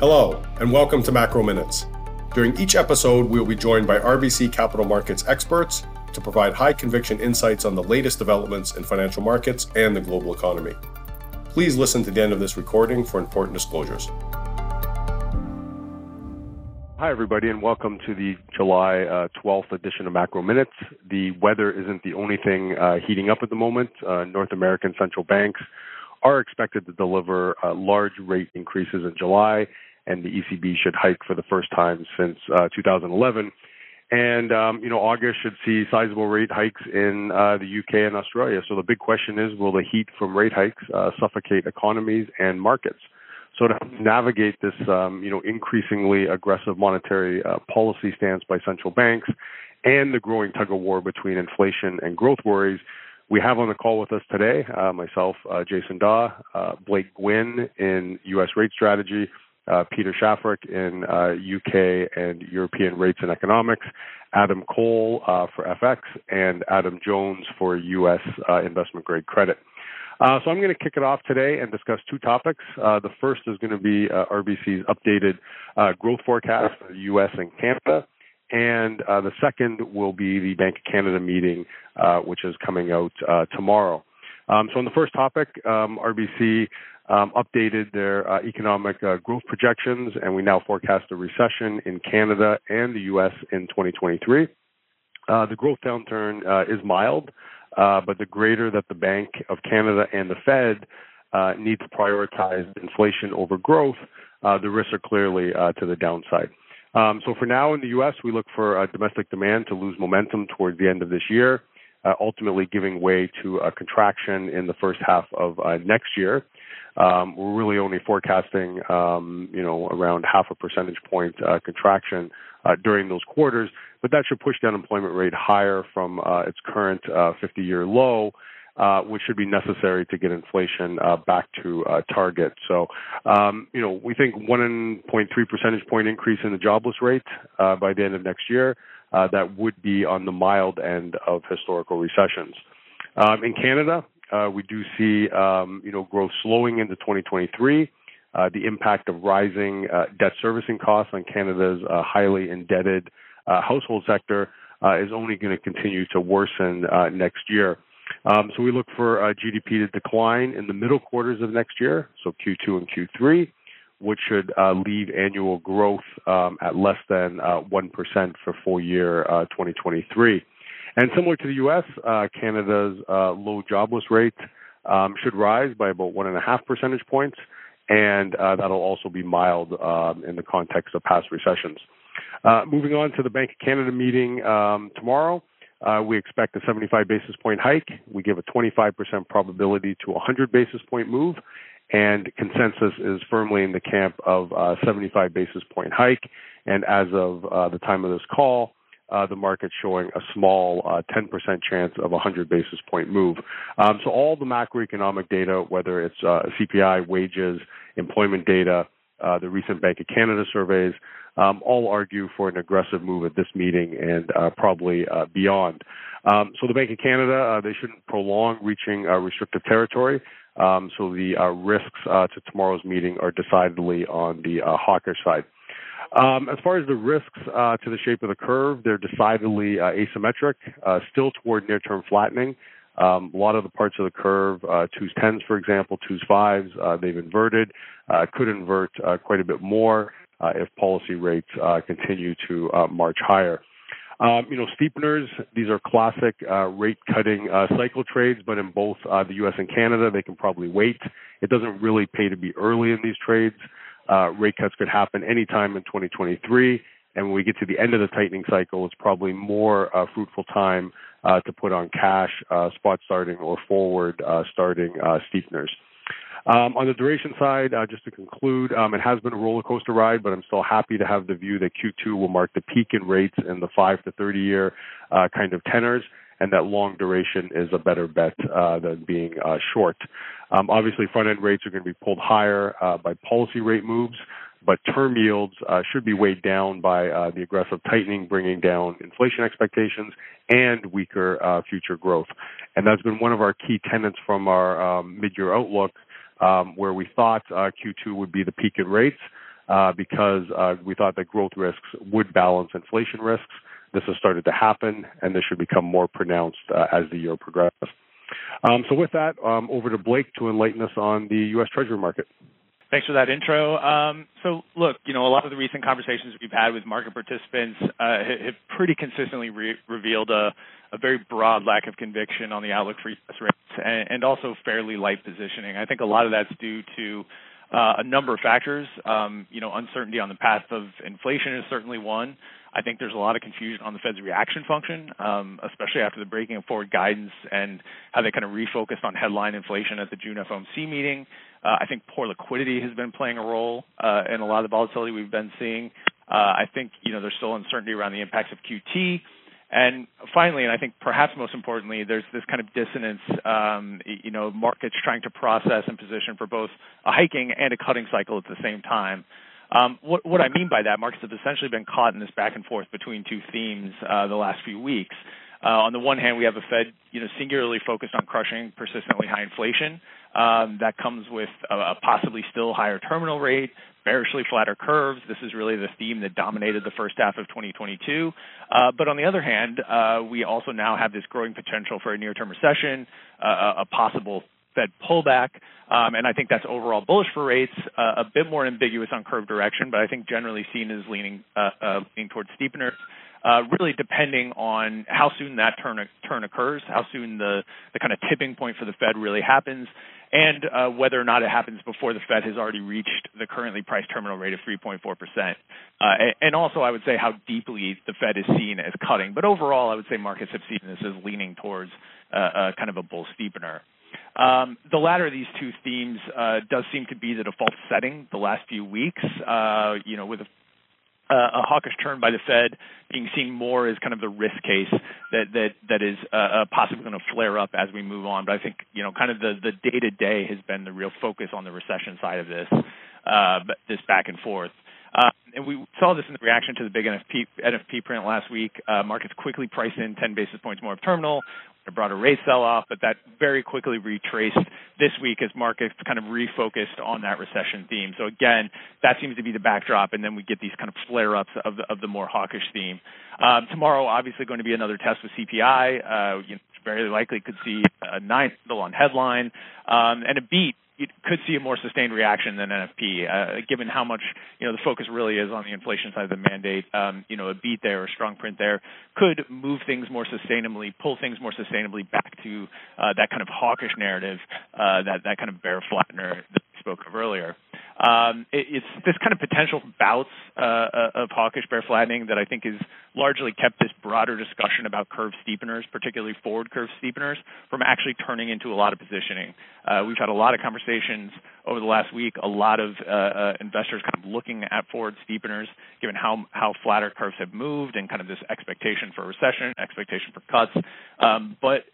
Hello, and welcome to Macro Minutes. During each episode, we will be joined by RBC Capital Markets experts to provide high conviction insights on the latest developments in financial markets and the global economy. Please listen to the end of this recording for important disclosures. Hi, everybody, and welcome to the July uh, 12th edition of Macro Minutes. The weather isn't the only thing uh, heating up at the moment. Uh, North American central banks are expected to deliver uh, large rate increases in July and the ECB should hike for the first time since uh, 2011. And um, you know, August should see sizable rate hikes in uh, the UK and Australia. So the big question is, will the heat from rate hikes uh, suffocate economies and markets? So to navigate this, um, you know, increasingly aggressive monetary uh, policy stance by central banks, and the growing tug of war between inflation and growth worries, we have on the call with us today uh, myself, uh, Jason Daw, uh, Blake Gwinn in U.S. rate strategy, uh, Peter Schaffrik in uh, UK and European rates and economics, Adam Cole uh, for FX, and Adam Jones for US uh, investment grade credit. Uh, so I'm going to kick it off today and discuss two topics. The first is going to be RBC's updated growth forecast for the US and Canada. And the second will be the Bank of Canada meeting, which is coming out tomorrow. Um, so on the first topic, um, RBC um, updated their uh, economic uh, growth projections, and we now forecast a recession in Canada and the U.S. in 2023. Uh, the growth downturn uh, is mild, uh, but the greater that the Bank of Canada and the Fed uh, need to prioritize inflation over growth, the risks are clearly to the downside. Um, so for now in the U.S., we look for domestic demand to lose momentum towards the end of this year. Uh, ultimately giving way to a contraction in the first half of uh, next year. Um, we're really only forecasting, um, you know, around half a percentage point uh, contraction uh, during those quarters, but that should push the unemployment rate higher from uh, its current 50-year uh, low. Uh, which should be necessary to get inflation back to target. So, um, you know, we think 1.3 percentage point increase in the jobless rate by the end of next year. That would be on the mild end of historical recessions. Um, in Canada, uh, we do see um, you know growth slowing into 2023. Uh, the impact of rising uh, debt servicing costs on Canada's uh, highly indebted uh, household sector uh, is only going to continue to worsen uh next year. Um, so we look for uh GDP to decline in the middle quarters of next year, so Q2 and Q3, which should leave annual growth um, at less than 1% for full year 2023. And similar to the U.S., uh, Canada's uh, low jobless rate um, should rise by about one and a half percentage points, and uh, that'll also be mild um, in the context of past recessions. Uh, moving on to the Bank of Canada meeting um, tomorrow, uh, we expect a 75 basis point hike. We give a 25% probability to a 100 basis point move, and consensus is firmly in the camp of uh, 75 basis point hike. And as of the time of this call, uh, the market showing a small uh, 10% chance of a 100 basis point move. Um, so all the macroeconomic data, whether it's uh, CPI, wages, employment data, uh, the recent Bank of Canada surveys, um, all argue for an aggressive move at this meeting and uh, probably uh, beyond. Um, so the Bank of Canada, they shouldn't prolong reaching restrictive territory. Um, so the uh, risks uh, to tomorrow's meeting are decidedly on the uh, hawkish side. Um, as far as the risks uh, to the shape of the curve, they're decidedly uh, asymmetric, uh, still toward near-term flattening. Um, a lot of the parts of the curve, uh, twos tens, for example, twos fives, uh, they've inverted, uh, could invert uh, quite a bit more uh, if policy rates uh, continue to uh, march higher. Um, you know, steepeners, these are classic uh, rate cutting uh, cycle trades, but in both uh, the US and Canada, they can probably wait. It doesn't really pay to be early in these trades. Uh, rate cuts could happen anytime in 2023. And when we get to the end of the tightening cycle, it's probably more uh, fruitful time uh, to put on cash, uh, spot starting, or forward uh, starting uh, steepeners. Um, on the duration side, uh, just to conclude, um, it has been a roller coaster ride, but I'm still happy to have the view that Q2 will mark the peak in rates in the 5 to 30 year uh, kind of tenors and that long duration is a better bet uh, than being uh, short. Um, obviously, front end rates are going to be pulled higher uh, by policy rate moves, but term yields uh, should be weighed down by uh, the aggressive tightening, bringing down inflation expectations and weaker uh, future growth. And that's been one of our key tenets from our um, mid year outlook, um, where we thought uh Q2 would be the peak in rates. uh, because uh, we thought that growth risks would balance inflation risks. This has started to happen, and this should become more pronounced uh, as the year progresses. Um, so, with that, um, over to Blake to enlighten us on the U.S. Treasury market. Thanks for that intro. Um, so, look, you know, a lot of the recent conversations we've had with market participants uh, have pretty consistently re- revealed a, a, very broad lack of conviction on the outlook for U.S. rates and, and, also fairly light positioning. I think a lot of that's due to uh, a number of factors. Um, you know, uncertainty on the path of inflation is certainly one. I think there's a lot of confusion on the Fed's reaction function, um, especially after the breaking of forward guidance and how they kind of refocused on headline inflation at the June FOMC meeting. Uh, I think poor liquidity has been playing a role uh, in a lot of the volatility we've been seeing. Uh, I think you know there's still uncertainty around the impacts of QT. And finally, and I think perhaps most importantly, there's this kind of dissonance, um, you know, markets trying to process and position for both a hiking and a cutting cycle at the same time. Um, what, what, I mean by that, markets have essentially been caught in this back and forth between two themes uh, the last few weeks. Uh, on the one hand, we have a Fed, you know, singularly focused on crushing persistently high inflation. Um, that comes with a, a, possibly still higher terminal rate, bearishly flatter curves. This is really the theme that dominated the first half of 2022. Uh, but on the other hand, uh, we also now have this growing potential for a near-term recession, uh, a possible Fed pullback, um, and I think that's overall bullish for rates. Uh, a bit more ambiguous on curve direction, but I think generally seen as leaning uh, uh, leaning towards steepeners. Uh, really depending on how soon that turn turn occurs, how soon the the kind of tipping point for the Fed really happens, and uh, whether or not it happens before the Fed has already reached the currently priced terminal rate of 3.4 percent. Uh, and also, I would say how deeply the Fed is seen as cutting. But overall, I would say markets have seen this as leaning towards uh, kind of a bull steepener. Um, the latter of these two themes uh, does seem to be the default setting the last few weeks. Uh, you know, with a, uh, a, hawkish turn by the Fed being seen more as kind of the risk case that that that is uh, uh, possibly going to flare up as we move on. But I think you know, kind of the the day to day has been the real focus on the recession side of this uh, this back and forth. Uh, and we saw this in the reaction to the big NFP, NFP print last week. Uh, markets quickly priced in 10 basis points more of terminal a broader rate sell-off, but that very quickly retraced this week as markets kind of refocused on that recession theme. So again, that seems to be the backdrop, and then we get these kind of flare-ups of the, of the more hawkish theme. Um, tomorrow, obviously, going to be another test with CPI. Uh, you know, very likely could see a nine on headline um, and a beat you could see a more sustained reaction than NFP, uh, given how much you know the focus really is on the inflation side of the mandate. Um, you know, a beat there, a strong print there, could move things more sustainably, pull things more sustainably back to uh, that kind of hawkish narrative, uh, that that kind of bear flattener that we spoke of earlier. Um, it, it's this kind of potential bouts uh, of hawkish bear flattening that I think has largely kept this broader discussion about curve steepeners, particularly forward curve steepeners, from actually turning into a lot of positioning. Uh, we've had a lot of conversations over the last week, a lot of uh, uh investors kind of looking at forward steepeners, given how how flatter curves have moved and kind of this expectation for recession, expectation for cuts. Um, but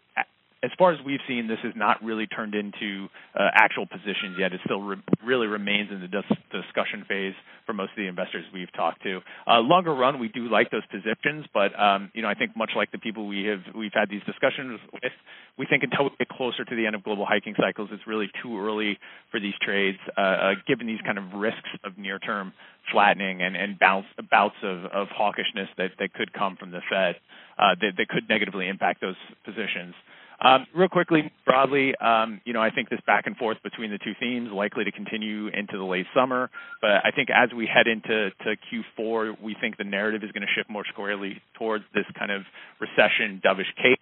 as far as we've seen, this has not really turned into uh, actual positions yet. It still re- really remains in the dis- discussion phase for most of the investors we've talked to. Uh, longer run, we do like those positions, but um, you know, I think much like the people we have we've had these discussions with, we think until we get closer to the end of global hiking cycles, it's really too early for these trades, uh, uh given these kind of risks of near-term flattening and, and bounce, bouts of, of hawkishness that, that could come from the Fed uh, that, that could negatively impact those positions. Um, real quickly, broadly, um, you know, I think this back and forth between the two themes likely to continue into the late summer. But I think as we head into to Q4, we think the narrative is going to shift more squarely towards this kind of recession dovish case.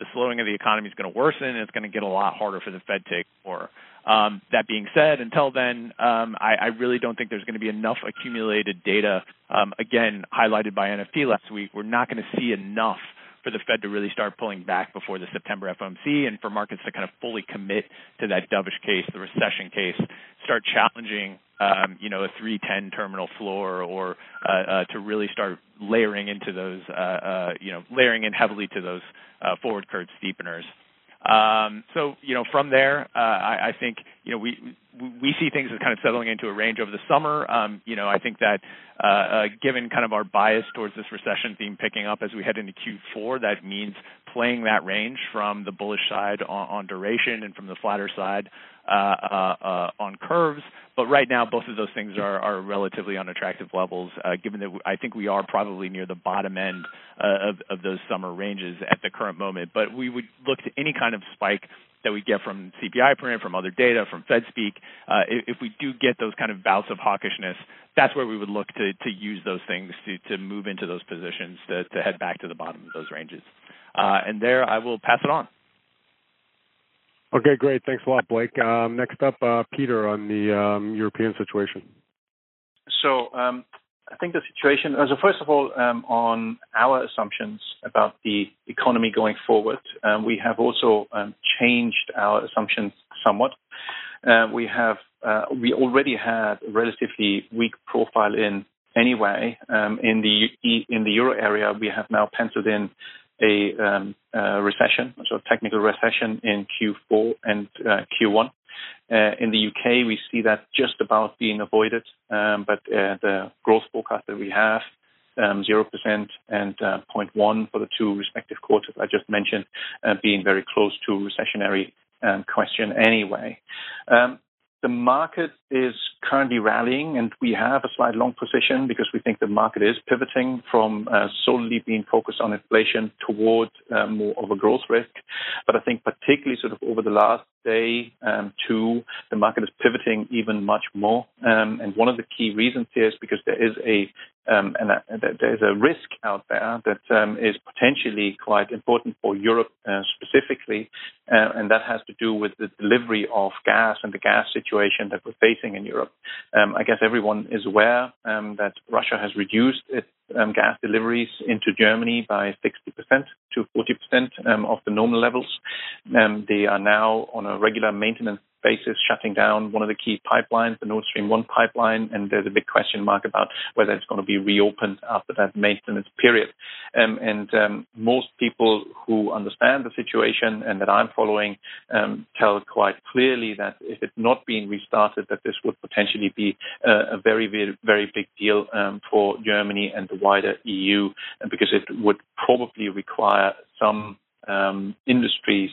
The slowing of the economy is going to worsen, and it's going to get a lot harder for the Fed to ignore. Um, that being said, until then, um, I, I, really don't think there's going to be enough accumulated data. Um, again, highlighted by NFP last week, we're not going to see enough for the Fed to really start pulling back before the September FOMC and for markets to kind of fully commit to that dovish case, the recession case, start challenging, um, you know, a 310 terminal floor or uh, uh, to really start layering into those, uh, uh you know, layering in heavily to those uh, forward curve steepeners. Um, so, you know, from there, uh, I, I, think, you know, we we see things as kind of settling into a range over the summer. Um, you know, I think that uh, uh, given kind of our bias towards this recession theme picking up as we head into Q4, that means playing that range from the bullish side on, on duration and from the flatter side uh, uh, uh, on curves. But right now, both of those things are, are relatively unattractive levels, uh, given that I think we are probably near the bottom end of, of those summer ranges at the current moment. But we would look to any kind of spike that we get from CPI print, from other data, from Fed speak. Uh, if, if we do get those kind of bouts of hawkishness, that's where we would look to, to use those things to, to move into those positions to, to head back to the bottom of those ranges. Uh, and there, I will pass it on. Okay, great. Thanks a lot, Blake. Um, next up, uh, Peter on the um, European situation. So um, I think the situation, uh, so first of all, um, on our assumptions about the economy going forward, um, we have also um, changed our assumptions somewhat. Uh, we have uh, we already had a relatively weak profile in anyway. in the in the euro area, we have now penciled in a, um, a recession, so a technical recession in Q4 and uh, Q1. Uh, in the UK, we see that just about being avoided, um, but uh, the growth forecast that we have, um, 0% and uh, 0.1 for the two respective quarters I just mentioned, uh, being very close to recessionary um, question anyway. Um, the market is currently rallying, and we have a slight long position because we think the market is pivoting from uh, solely being focused on inflation towards uh, more of a growth risk. But I think particularly sort of over the last day um, two, the market is pivoting even much more. Um, and one of the key reasons here is because there is a um, and uh, there's a risk out there that um, is potentially quite important for Europe uh, specifically, uh, and that has to do with the delivery of gas and the gas situation that we're facing in Europe. Um, I guess everyone is aware um, that Russia has reduced its um, gas deliveries into Germany by 60% to 40% um, of the normal levels. Um, they are now on a regular maintenance basis shutting down one of the key pipelines, the Nord Stream 1 pipeline, and there's a big question mark about whether it's going to be reopened after that maintenance period. Um, and um, most people who understand the situation and that I'm following um, tell quite clearly that if it's not being restarted, that this would potentially be a, very, very, very big deal um, for Germany and the wider EU, and because it would probably require some um, industries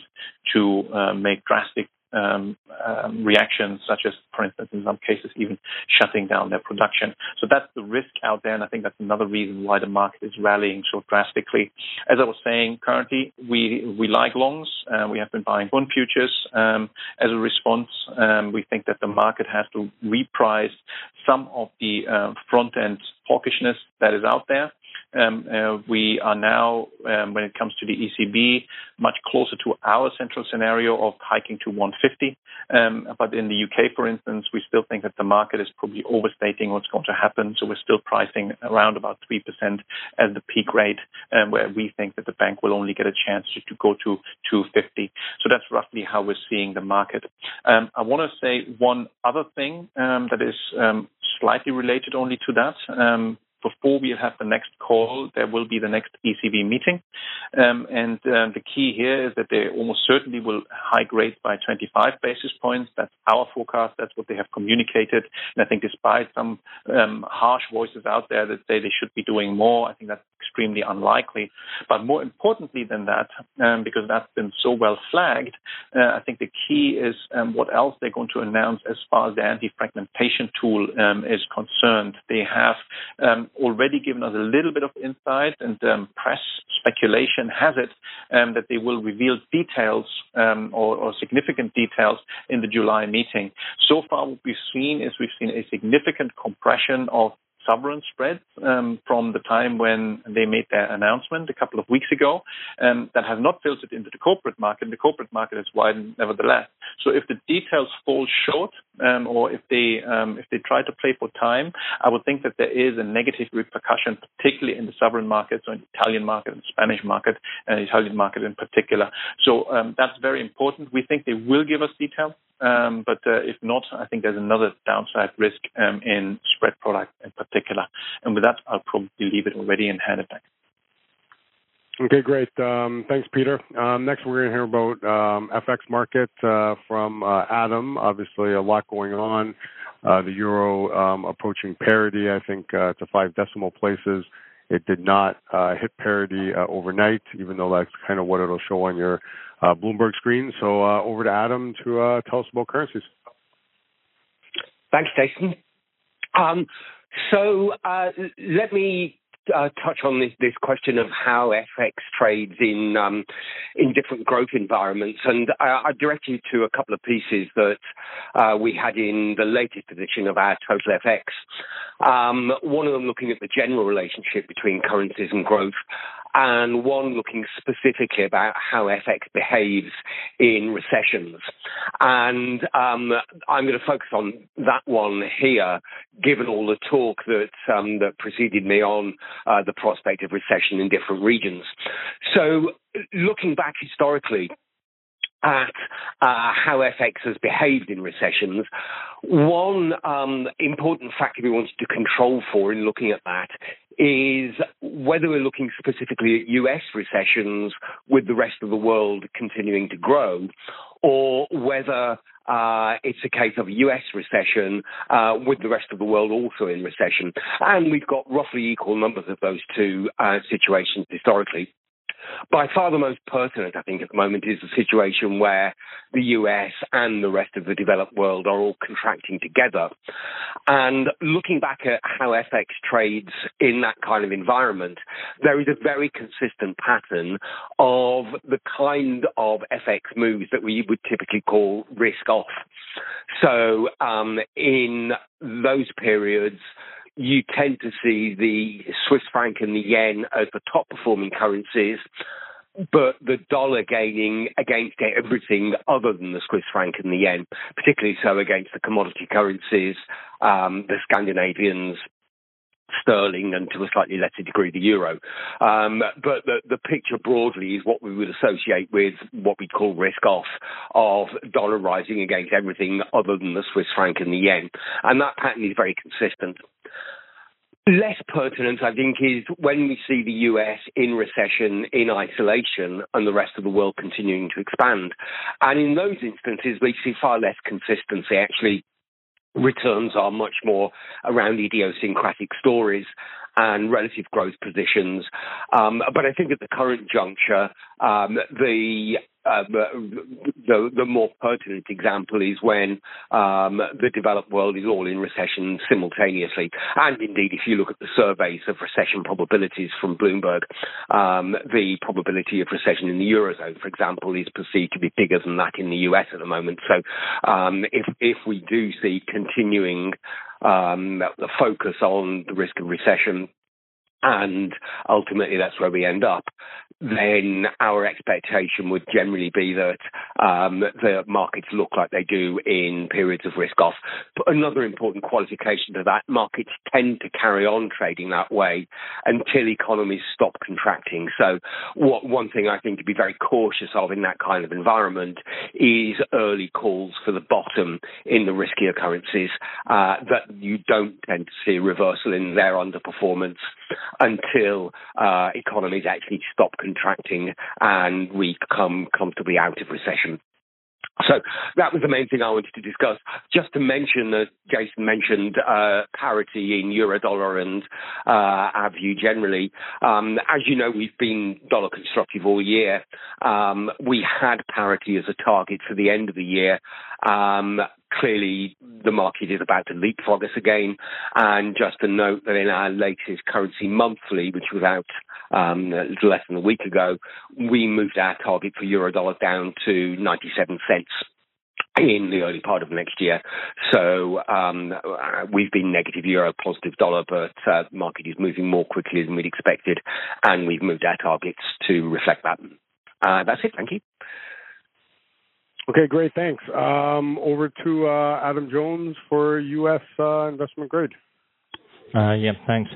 to uh, make drastic um, um, reactions, such as, for instance, in some cases, even shutting down their production. So that's the risk out there, and I think that's another reason why the market is rallying so drastically. As I was saying, currently we we like longs. Uh, we have been buying bond futures um, as a response. Um, we think that the market has to reprice some of the uh, front end hawkishness that is out there. Um, uh, we are now, um, when it comes to the ECB, much closer to our central scenario of hiking to 150. Um, but in the UK, for instance, we still think that the market is probably overstating what's going to happen. So we're still pricing around about 3% as the peak rate, um, where we think that the bank will only get a chance to, to go to 250. So that's roughly how we're seeing the market. Um, I want to say one other thing um, that is slightly related only to that before we have the next call, there will be the next ECB meeting. Um, and uh, the key here is that they almost certainly will hike rates by 25 basis points. That's our forecast. That's what they have communicated. And I think despite some um, harsh voices out there that say they should be doing more, I think that's extremely unlikely. But more importantly than that, um, because that's been so well flagged, uh, I think the key is um, what else they're going to announce as far as the anti-fragmentation tool um, is concerned. They have um, already given us a little bit of insight, and um, press speculation has it um, that they will reveal details or, or significant details in the July meeting. So far, what we've seen is we've seen a significant compression of sovereign spreads um, from the time when they made their announcement a couple of weeks ago. Um, that has not filtered into the corporate market. The corporate market has widened nevertheless. So if the details fall short, um, or if they um, if they try to play for time, I would think that there is a negative repercussion, particularly in the sovereign markets, so in the Italian market, and Spanish market, and the Italian market in particular. So um, that's very important. We think they will give us details. Um, but uh, if not, I think there's another downside risk um, in spread product in particular. And with that, I'll probably leave it already and hand it back. Okay, great. Um, thanks, Peter. Um, next, we're going to hear about um, FX market uh, from uh, Adam. Obviously, a lot going on. Uh, the euro um, approaching parity, I think, uh, to five decimal places. It did not uh, hit parity uh, overnight, even though that's kind of what it'll show on your uh, Bloomberg screen. So uh, over to Adam to uh, tell us about currencies. Thanks, Jason. Um, so uh, let me uh, touch on this, this question of how FX trades in um, in different growth environments, and I, I direct you to a couple of pieces that uh, we had in the latest edition of our Total FX. Um, one of them looking at the general relationship between currencies and growth, and one looking specifically about how FX behaves in recessions. And um, I'm going to focus on that one here, given all the talk that um, that preceded me on uh, the prospect of recession in different regions. So, looking back historically, at uh, how FX has behaved in recessions. One um, important factor we wanted to control for in looking at that is whether we're looking specifically at US recessions with the rest of the world continuing to grow, or whether uh, it's a case of US recession uh, with the rest of the world also in recession. And we've got roughly equal numbers of those two uh, situations historically. By far the most pertinent, I think, at the moment is the situation where the US and the rest of the developed world are all contracting together. And looking back at how FX trades in that kind of environment, there is a very consistent pattern of the kind of FX moves that we would typically call risk off. So um, in those periods, you tend to see the Swiss franc and the yen as the top performing currencies, but the dollar gaining against everything other than the Swiss franc and the yen, particularly so against the commodity currencies, um, the Scandinavians, sterling and to a slightly lesser degree the euro. Um, but the, the picture broadly is what we would associate with what we call risk off of dollar rising against everything other than the Swiss franc and the yen. And that pattern is very consistent. Less pertinent, I think, is when we see the US in recession, in isolation, and the rest of the world continuing to expand. And in those instances, we see far less consistency. Actually, returns are much more around idiosyncratic stories and relative growth positions. Um, but I think at the current juncture, um, the uh, the, the more pertinent example is when um, the developed world is all in recession simultaneously. And indeed, if you look at the surveys of recession probabilities from Bloomberg, um, the probability of recession in the eurozone, for example, is perceived to be bigger than that in the US at the moment. So, um, if if we do see continuing um, the focus on the risk of recession and ultimately that's where we end up, then our expectation would generally be that um, the markets look like they do in periods of risk off. But another important qualification to that, markets tend to carry on trading that way until economies stop contracting. So what, one thing I think to be very cautious of in that kind of environment is early calls for the bottom in the riskier currencies uh, that you don't tend to see a reversal in their underperformance until uh, economies actually stop contracting and we come comfortably out of recession. So that was the main thing I wanted to discuss. Just to mention that Jason mentioned uh, parity in euro dollar and uh, our view generally. Um, as you know, we've been dollar constructive all year. Um, we had parity as a target for the end of the year. Um, clearly, the market is about to leapfrog us again. And just to note that in our latest currency monthly, which was out um, a little less than a week ago, we moved our target for euro dollar down to 97 cents in the early part of next year. So um, we've been negative euro, positive dollar, but uh, the market is moving more quickly than we'd expected, and we've moved our targets to reflect that. Uh, that's it. Thank you. Okay, great. Thanks. Um, over to uh, Adam Jones for U.S. Uh, investment grade. Uh, yeah, thanks.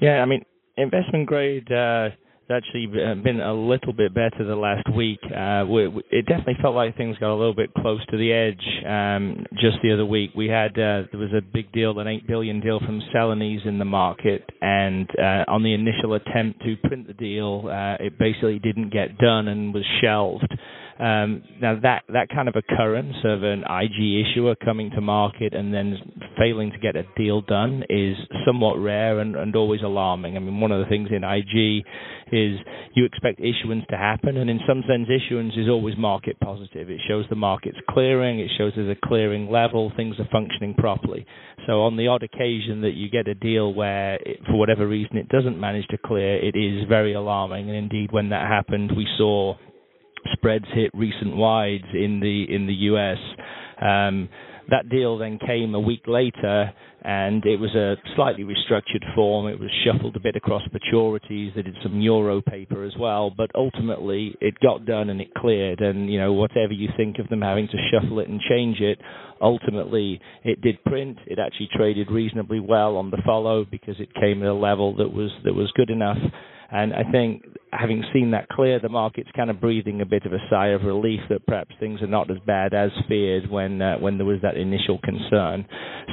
Yeah, I mean, investment grade uh, has actually uh, been a little bit better the last week. Uh, we, we, it definitely felt like things got a little bit close to the edge um, just the other week. We had uh, there was a big deal, an eight billion deal from Celanese in the market, and uh, on the initial attempt to print the deal, uh, it basically didn't get done and was shelved. Um, now that that kind of occurrence of an IG issuer coming to market and then failing to get a deal done is somewhat rare and, and always alarming. I mean, one of the things in IG is you expect issuance to happen, and in some sense, issuance is always market positive. It shows the market's clearing, it shows there's a clearing level, things are functioning properly. So, on the odd occasion that you get a deal where, it, for whatever reason, it doesn't manage to clear, it is very alarming. And indeed, when that happened, we saw spreads hit recent wides in the in the U.S. Um, that deal then came a week later, and it was a slightly restructured form. It was shuffled a bit across maturities. They did some euro paper as well, but ultimately it got done and it cleared. And you know, whatever you think of them having to shuffle it and change it, ultimately it did print. It actually traded reasonably well on the follow because it came at a level that was that was good enough. And I think having seen that clear, the market's kind of breathing a bit of a sigh of relief that perhaps things are not as bad as feared when uh, when there was that initial concern.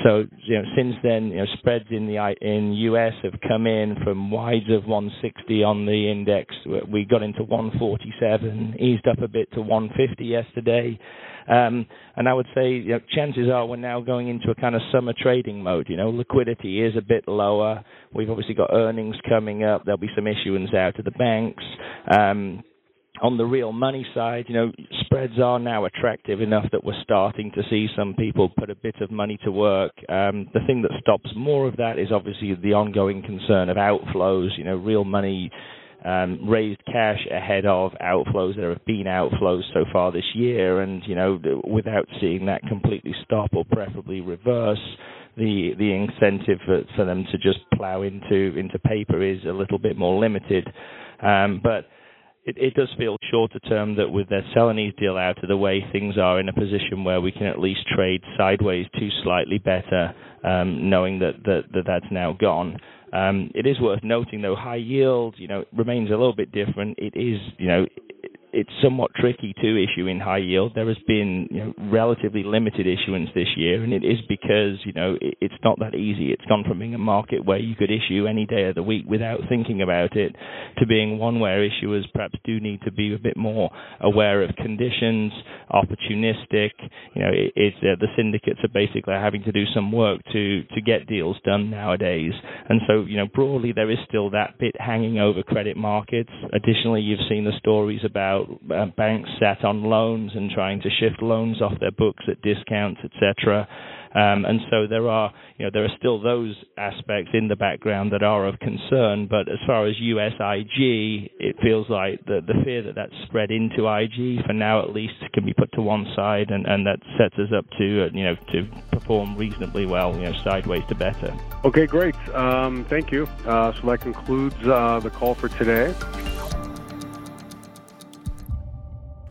So you know, since then, you know, spreads in the in US have come in from wides of 160 on the index. We got into 147, eased up a bit to 150 yesterday. Um, and I would say you know, chances are we're now going into a kind of summer trading mode. You know, liquidity is a bit lower. We've obviously got earnings coming up. There'll be some issuance out of the banks. Um, on the real money side, you know, spreads are now attractive enough that we're starting to see some people put a bit of money to work. Um, the thing that stops more of that is obviously the ongoing concern of outflows. You know, real money um, raised cash ahead of outflows. There have been outflows so far this year, and you know, without seeing that completely stop or preferably reverse, the the incentive for, for them to just plow into into paper is a little bit more limited. Um, but it, it, does feel shorter term that with their Celanese deal out of the way, things are in a position where we can at least trade sideways to slightly better, um, knowing that, that, that that's now gone. Um, it is worth noting, though, high yield, you know, remains a little bit different. It is, you know, it's somewhat tricky to issue in high yield. There has been you know, relatively limited issuance this year, and it is because you know it, it's not that easy. It's gone from being a market where you could issue any day of the week without thinking about it, to being one where issuers perhaps do need to be a bit more aware of conditions, opportunistic. You know, it, it's uh, the syndicates are basically having to do some work to to get deals done nowadays, and so you know broadly there is still that bit hanging over credit markets. Additionally, you've seen the stories about uh, banks sat on loans and trying to shift loans off their books at discounts, etc. Um, and so there are, you know, there are still those aspects in the background that are of concern. But as far as USIG, it feels like the the fear that that's spread into IG for now at least can be put to one side, and, and that sets us up to, uh, you know, to perform reasonably well, you know, sideways to better. Okay, great. Um, thank you. Uh, so that concludes uh, the call for today.